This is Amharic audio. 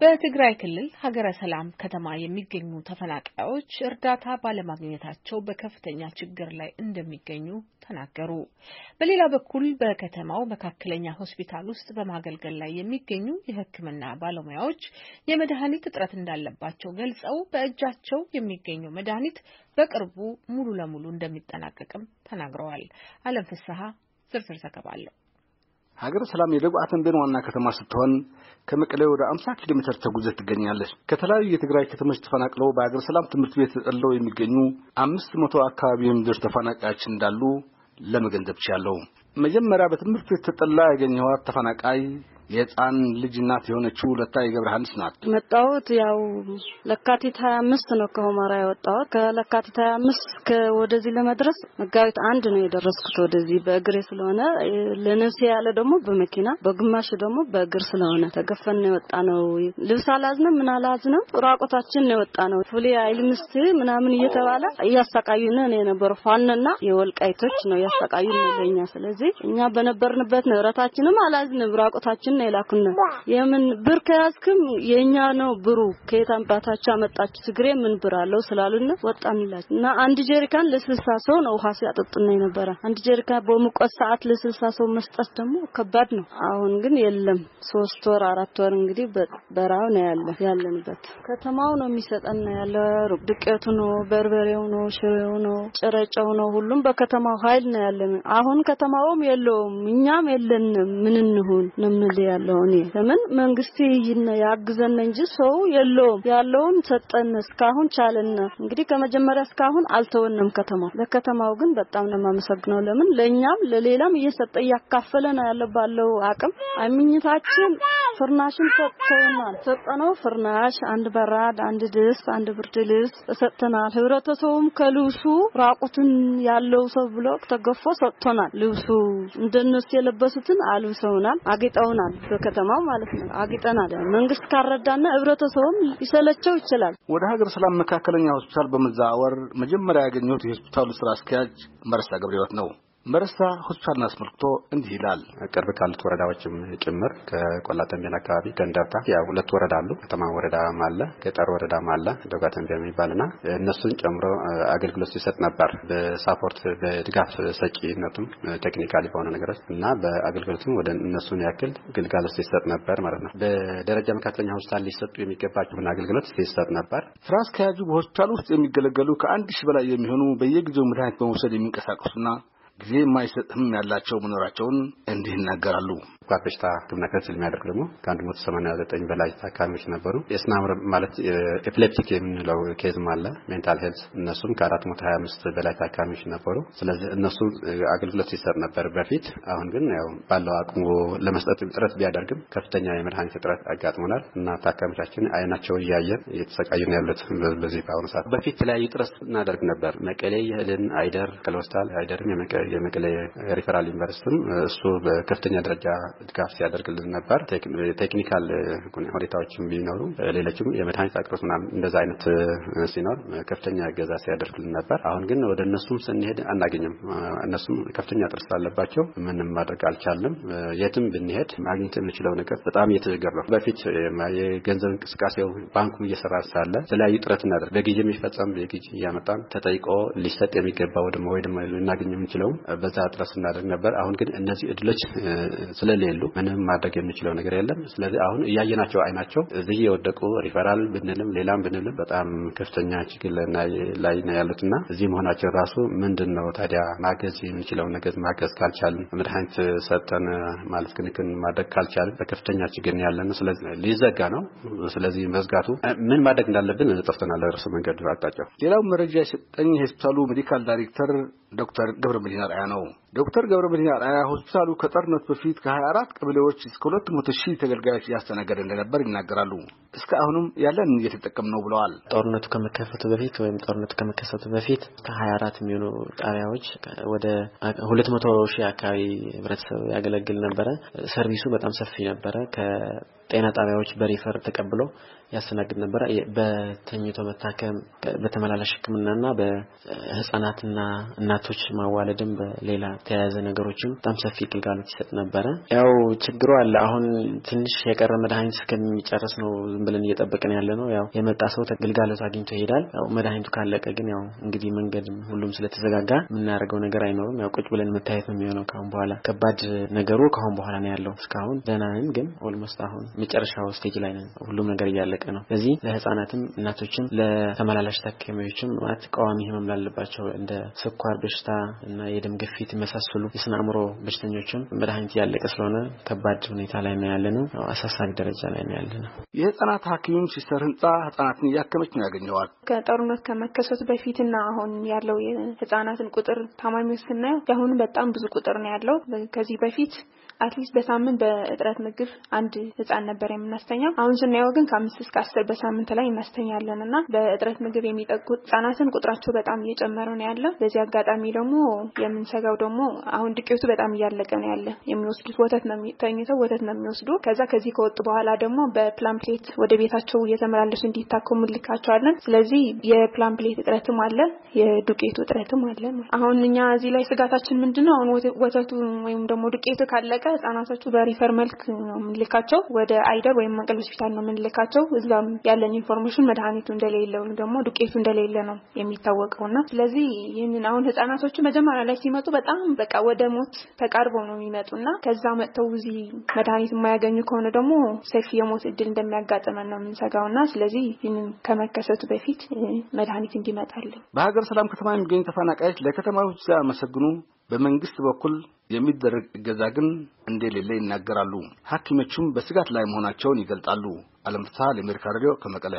በትግራይ ክልል ሀገረ ሰላም ከተማ የሚገኙ ተፈናቃዮች እርዳታ ባለማግኘታቸው በከፍተኛ ችግር ላይ እንደሚገኙ ተናገሩ። በሌላ በኩል በከተማው መካከለኛ ሆስፒታል ውስጥ በማገልገል ላይ የሚገኙ የሕክምና ባለሙያዎች የመድኃኒት እጥረት እንዳለባቸው ገልጸው በእጃቸው የሚገኘው መድኃኒት በቅርቡ ሙሉ ለሙሉ እንደሚጠናቀቅም ተናግረዋል። አለም ፍስሐ ዝርዝር ዘገባ አለው። ሀገረ ሰላም የደቡብ ተንቤን ዋና ከተማ ስትሆን ከመቀሌ ወደ 50 ኪሎ ሜትር ተጉዘህ ትገኛለች። ከተለያዩ የትግራይ ከተሞች ተፈናቅለው በሀገረ ሰላም ትምህርት ቤት ተጠልለው የሚገኙ አምስት መቶ አካባቢ የሚደርሱ ተፈናቃዮች እንዳሉ ለመገንዘብ ችያለሁ። መጀመሪያ በትምህርት ቤት ተጠላ ያገኘኋት ተፈናቃይ የህፃን ልጅ እናት የሆነችው ለታ የገብረሃንስ ናት። መጣሁት ያው ለካቲት ሀያ አምስት ነው ከሁመራ የወጣሁት። ከለካቲት ሀያ አምስት ወደዚህ ለመድረስ መጋቢት አንድ ነው የደረስኩት ወደዚህ በእግሬ ስለሆነ ለነፍሴ ያለ ደግሞ በመኪና በግማሽ ደግሞ በእግር ስለሆነ ተገፈን ነው የወጣ ነው። ልብስ አላዝንም ምን አላዝንም ራቆታችን ነው የወጣ ነው። ፉሊ አይል ምናምን እየተባለ እያሰቃዩን ነው የነበረው። ፋንና የወልቃይቶች ነው እያሰቃዩን ለኛ። ስለዚህ እኛ በነበርንበት ንብረታችንም አላዝንም ራቆታችን ነው የላኩን። የምን ብር ከያዝክም የኛ ነው ብሩ። ከየት አምባታችሁ አመጣችሁ? ትግሬ ምን ብር አለው ስላሉን ወጣንላችሁ። እና አንድ ጀሪካን ለስልሳ ሰው ነው ውሃ ሲያጠጡን የነበረ። አንድ ጀሪካን በሙቀት ሰዓት ለስልሳ ሰው መስጠት ደግሞ ከባድ ነው። አሁን ግን የለም። ሶስት ወር አራት ወር እንግዲህ በራው ነው ያለ ያለንበት። ከተማው ነው የሚሰጠን ያለ ዱቄቱ ነው በርበሬው ነው ሽሬው ነው ጭረጨው ነው። ሁሉም በከተማው ኃይል ነው ያለን። አሁን ከተማውም የለውም እኛም የለንም። ምን እንሁን? ነው ያለው እኔ ለምን መንግስት ያግዘን እንጂ ሰው የለውም። ያለውን ሰጠን እስካሁን ቻለን። እንግዲህ ከመጀመሪያ እስካሁን አልተወንም። ከተማው ለከተማው ግን በጣም ነው የማመሰግነው። ለምን ለኛም ለሌላም እየሰጠ እያካፈለ ነው ያለው ባለው አቅም አምኝታችን ፍርናሽን ሰጥተውናል። ሰጠነው ፍርናሽ፣ አንድ በራድ፣ አንድ ድስት፣ አንድ ብርድ ልብስ ሰጥተናል። ህብረተሰቡም ከልብሱ ራቁትን ያለው ሰው ብሎ ተገፎ ሰጥቶናል። ልብሱ እንደነሱ የለበሱትን አልብሰውናል፣ አጌጠውናል። በከተማው ማለት ነው አጊጠናል። መንግስት ካረዳና ህብረተሰቡም ሊሰለቸው ይችላል። ወደ ሀገር ሰላም መካከለኛ ሆስፒታል በመዛወር መጀመሪያ ያገኘሁት የሆስፒታሉ ስራ አስኪያጅ መረሳ ገብረሕይወት ነው። መረሳ ሆስፒታልን አስመልክቶ እንዲህ ይላል። ቅርብ ካሉት ወረዳዎችም ጭምር ከቆላ ተንቤን አካባቢ ገንዳብታ ያው ሁለት ወረዳ አሉ። ከተማ ወረዳም አለ፣ ገጠር ወረዳም አለ ደጋ ተንቤን የሚባልና እነሱን ጨምሮ አገልግሎት ሲሰጥ ነበር። በ support በድጋፍ ሰጪነቱም technically በሆነ ነገሮች እና በአገልግሎቱም ወደ እነሱን ያክል ግልጋሎት ሲሰጥ ነበር ማለት ነው። በደረጃ መካከለኛ ሆስፒታል ሊሰጡ የሚገባቸውን አገልግሎት ሲሰጥ ነበር። ስራ አስኪያጁ በሆስፒታል ውስጥ የሚገለገሉ ከአንድ ሺህ በላይ የሚሆኑ በየጊዜው መድኃኒት በመውሰድ የሚንቀሳቀሱና ጊዜ የማይሰጥ ህመም ያላቸው መኖራቸውን እንዲህ ይናገራሉ። ስኳር በሽታ ሕክምና ክትትል የሚያደርግ ደግሞ ከአንድ መቶ ሰማንያ ዘጠኝ በላይ ታካሚዎች ነበሩ። የስናምር ማለት epileptic የምንለው case ም አለ። mental health እነሱም ከአራት መቶ ሀያ አምስት በላይ ታካሚዎች ነበሩ። ስለዚህ እነሱ አገልግሎት ሲሰጥ ነበር በፊት። አሁን ግን ያው ባለው አቅሙ ለመስጠት ጥረት ቢያደርግም ከፍተኛ የመድኃኒት እጥረት አጋጥሞናል እና ታካሚዎቻችን አይናቸውን እያየን እየተሰቃዩ ነው ያሉት በዚህ በአሁኑ ሰዓት። በፊት የተለያዩ ጥረት እናደርግ ነበር። መቀሌ የህልን አይደር ከለሆስፒታል አይደርም የመቀሌ ሪፈራል ዩኒቨርሲቲም እሱ በከፍተኛ ደረጃ ድጋፍ ሲያደርግልን ነበር። technical ሁኔታዎችም ቢኖሩ ሌሎችም የመድኃኒት አቅርቦት ምናምን እንደዛ አይነት ሲኖር ከፍተኛ እገዛ ሲያደርግልን ነበር። አሁን ግን ወደ እነሱም ስንሄድ አናገኝም። እነሱም ከፍተኛ ጥረት ስላለባቸው ምንም ማድረግ አልቻልንም። የትም ብንሄድ ማግኘት የምንችለው ነገር በጣም እየተቸገር ነው። በፊት የገንዘብ እንቅስቃሴው ባንኩ እየሰራ ሳለ የተለያዩ ጥረት እናደርግ በጊዜ የሚፈጸም የጊዜ እያመጣን ተጠይቆ ሊሰጥ የሚገባው ደግሞ ወይ ደግሞ ልናገኝ የምንችለው በዛ ጥረት ስናደርግ ነበር። አሁን ግን እነዚህ እድሎች ስለሌሉ ምንም ማድረግ የምንችለው ነገር የለም። ስለዚህ አሁን እያየናቸው አይናቸው እዚህ የወደቁ ሪፈራል ብንልም ሌላም ብንልም በጣም ከፍተኛ ችግር ላይ ነው ያሉትና እዚህ መሆናቸው ራሱ ምንድን ነው ታዲያ ማገዝ የምንችለው ነገር ማገዝ ካልቻልን መድኃኒት ሰጠን ማለት ክንክን ማድረግ ካልቻልን በከፍተኛ ችግር ያለን ስለዚህ ሊዘጋ ነው። ስለዚህ መዝጋቱ ምን ማድረግ እንዳለብን ጠፍተናል። ርሱ መንገድ አቅጣጫው ሌላው መረጃ የሰጠኝ የሆስፒታሉ ሜዲካል ዳይሬክተር ዶክተር ገብረ መድህን አርአያ ነው። ዶክተር ገብረ መድህን አርአያ ሆስፒታሉ ከጦርነቱ በፊት ከ24 ቀበሌዎች እስከ 200 ሺህ ተገልጋዮች እያስተናገደ እንደነበር ይናገራሉ። እስከ አሁንም ያለን እየተጠቀም ነው ብለዋል። ጦርነቱ ከመከፈቱ በፊት ወይም ጦርነቱ ከመከሰቱ በፊት ከ24 የሚሆኑ ጣቢያዎች ወደ 200 ሺህ አካባቢ ህብረተሰብ ያገለግል ነበረ። ሰርቪሱ በጣም ሰፊ ነበረ። ከጤና ጣቢያዎች በሪፈር ተቀብሎ ያስተናግድ ነበረ። በተኝቶ መታከም፣ በተመላላሽ ሕክምናና በህጻናትና እናቶች ለእናቶች ማዋለድም በሌላ ተያያዘ ነገሮችም በጣም ሰፊ ግልጋሎት ይሰጥ ነበረ። ያው ችግሩ አለ። አሁን ትንሽ የቀረ መድኃኒት እስከሚጨርስ ነው ዝም ብለን እየጠበቅን ያለ ነው። ያው የመጣ ሰው ግልጋሎት አግኝቶ ይሄዳል። ያው መድኃኒቱ ካለቀ ግን ያው እንግዲህ መንገድ ሁሉም ስለተዘጋጋ የምናደርገው ነገር አይኖርም። ያው ቁጭ ብለን መታየት ነው የሚሆነው። ካሁን በኋላ ከባድ ነገሩ ካሁን በኋላ ነው ያለው። እስካሁን ደህና ነን፣ ግን almost አሁን መጨረሻው stage ላይ ነን። ሁሉም ነገር እያለቀ ነው። ስለዚህ ለህጻናትም እናቶችም ለተመላላሽ ታካሚዎችም ማለት ቀዋሚ ህመም ላለባቸው እንደ ስኳር እና የደም ግፊት የመሳሰሉ የስነ አእምሮ በሽተኞችም መድኃኒት እያለቀ ስለሆነ ከባድ ሁኔታ ላይ ነው ያለ ነው። አሳሳቢ ደረጃ ላይ ነው ያለ ነው። የህጻናት ሐኪም ሲስተር ህንጻ ህጻናትን እያከመች ነው ያገኘዋል። ከጦርነት ከመከሰቱ በፊትና አሁን ያለው የህጻናትን ቁጥር ታማሚዎች ስናየው የአሁኑ በጣም ብዙ ቁጥር ነው ያለው። ከዚህ በፊት at least በሳምንት በእጥረት ምግብ አንድ ህጻን ነበር የምናስተኛው። አሁን ስናየው ግን ከአምስት እስከ አስር በሳምንት ላይ እናስተኛለን እና በእጥረት ምግብ የሚጠቁ ህጻናትን ቁጥራቸው በጣም እየጨመረ ነው ያለ። በዚህ አጋጣሚ ደግሞ የምንሰጋው ደግሞ አሁን ዱቄቱ በጣም እያለቀ ነው ያለ። የሚወስዱት ወተት ነው ተኝተው ወተት ነው የሚወስዱ። ከዛ ከዚህ ከወጡ በኋላ ደግሞ በፕላምፕሌት ወደ ቤታቸው እየተመላለሱ እንዲታከሙ እንልካቸዋለን። ስለዚህ የፕላምፕሌት እጥረትም አለ፣ የዱቄቱ እጥረትም አለ። አሁን እኛ እዚህ ላይ ስጋታችን ምንድን ነው? አሁን ወተቱ ወይም ደግሞ ዱቄቱ ካለቀ ህጻናቶቹ በ refer መልክ ነው የምንልካቸው። ወደ አይደር ወይም መቀሌ ሆስፒታል ነው የምንልካቸው። እዛም ያለን information መድኃኒቱ እንደሌለ ወይም ደግሞ ዱቄቱ እንደሌለ ነው የሚታወቀው። እና ስለዚህ ይህንን አሁን ህጻናቶቹ መጀመሪያ ላይ ሲመጡ በጣም በቃ ወደ ሞት ተቃርበው ነው የሚመጡ። እና ከዛ መጥተው እዚህ መድኃኒት የማያገኙ ከሆነ ደግሞ ሰፊ የሞት እድል እንደሚያጋጥመን ነው የምንሰጋው። እና ስለዚህ ይህንን ከመከሰቱ በፊት መድኃኒት እንዲመጣልን። በሀገር ሰላም ከተማ የሚገኙ ተፈናቃዮች ለከተማዎች ሲያመሰግኑ በመንግስት በኩል የሚደረግ እገዛ ግን እንደሌለ ይናገራሉ። ሐኪሞቹም በስጋት ላይ መሆናቸውን ይገልጣሉ። አለም ፍስሐ ለአሜሪካ ሬዲዮ ከመቀለ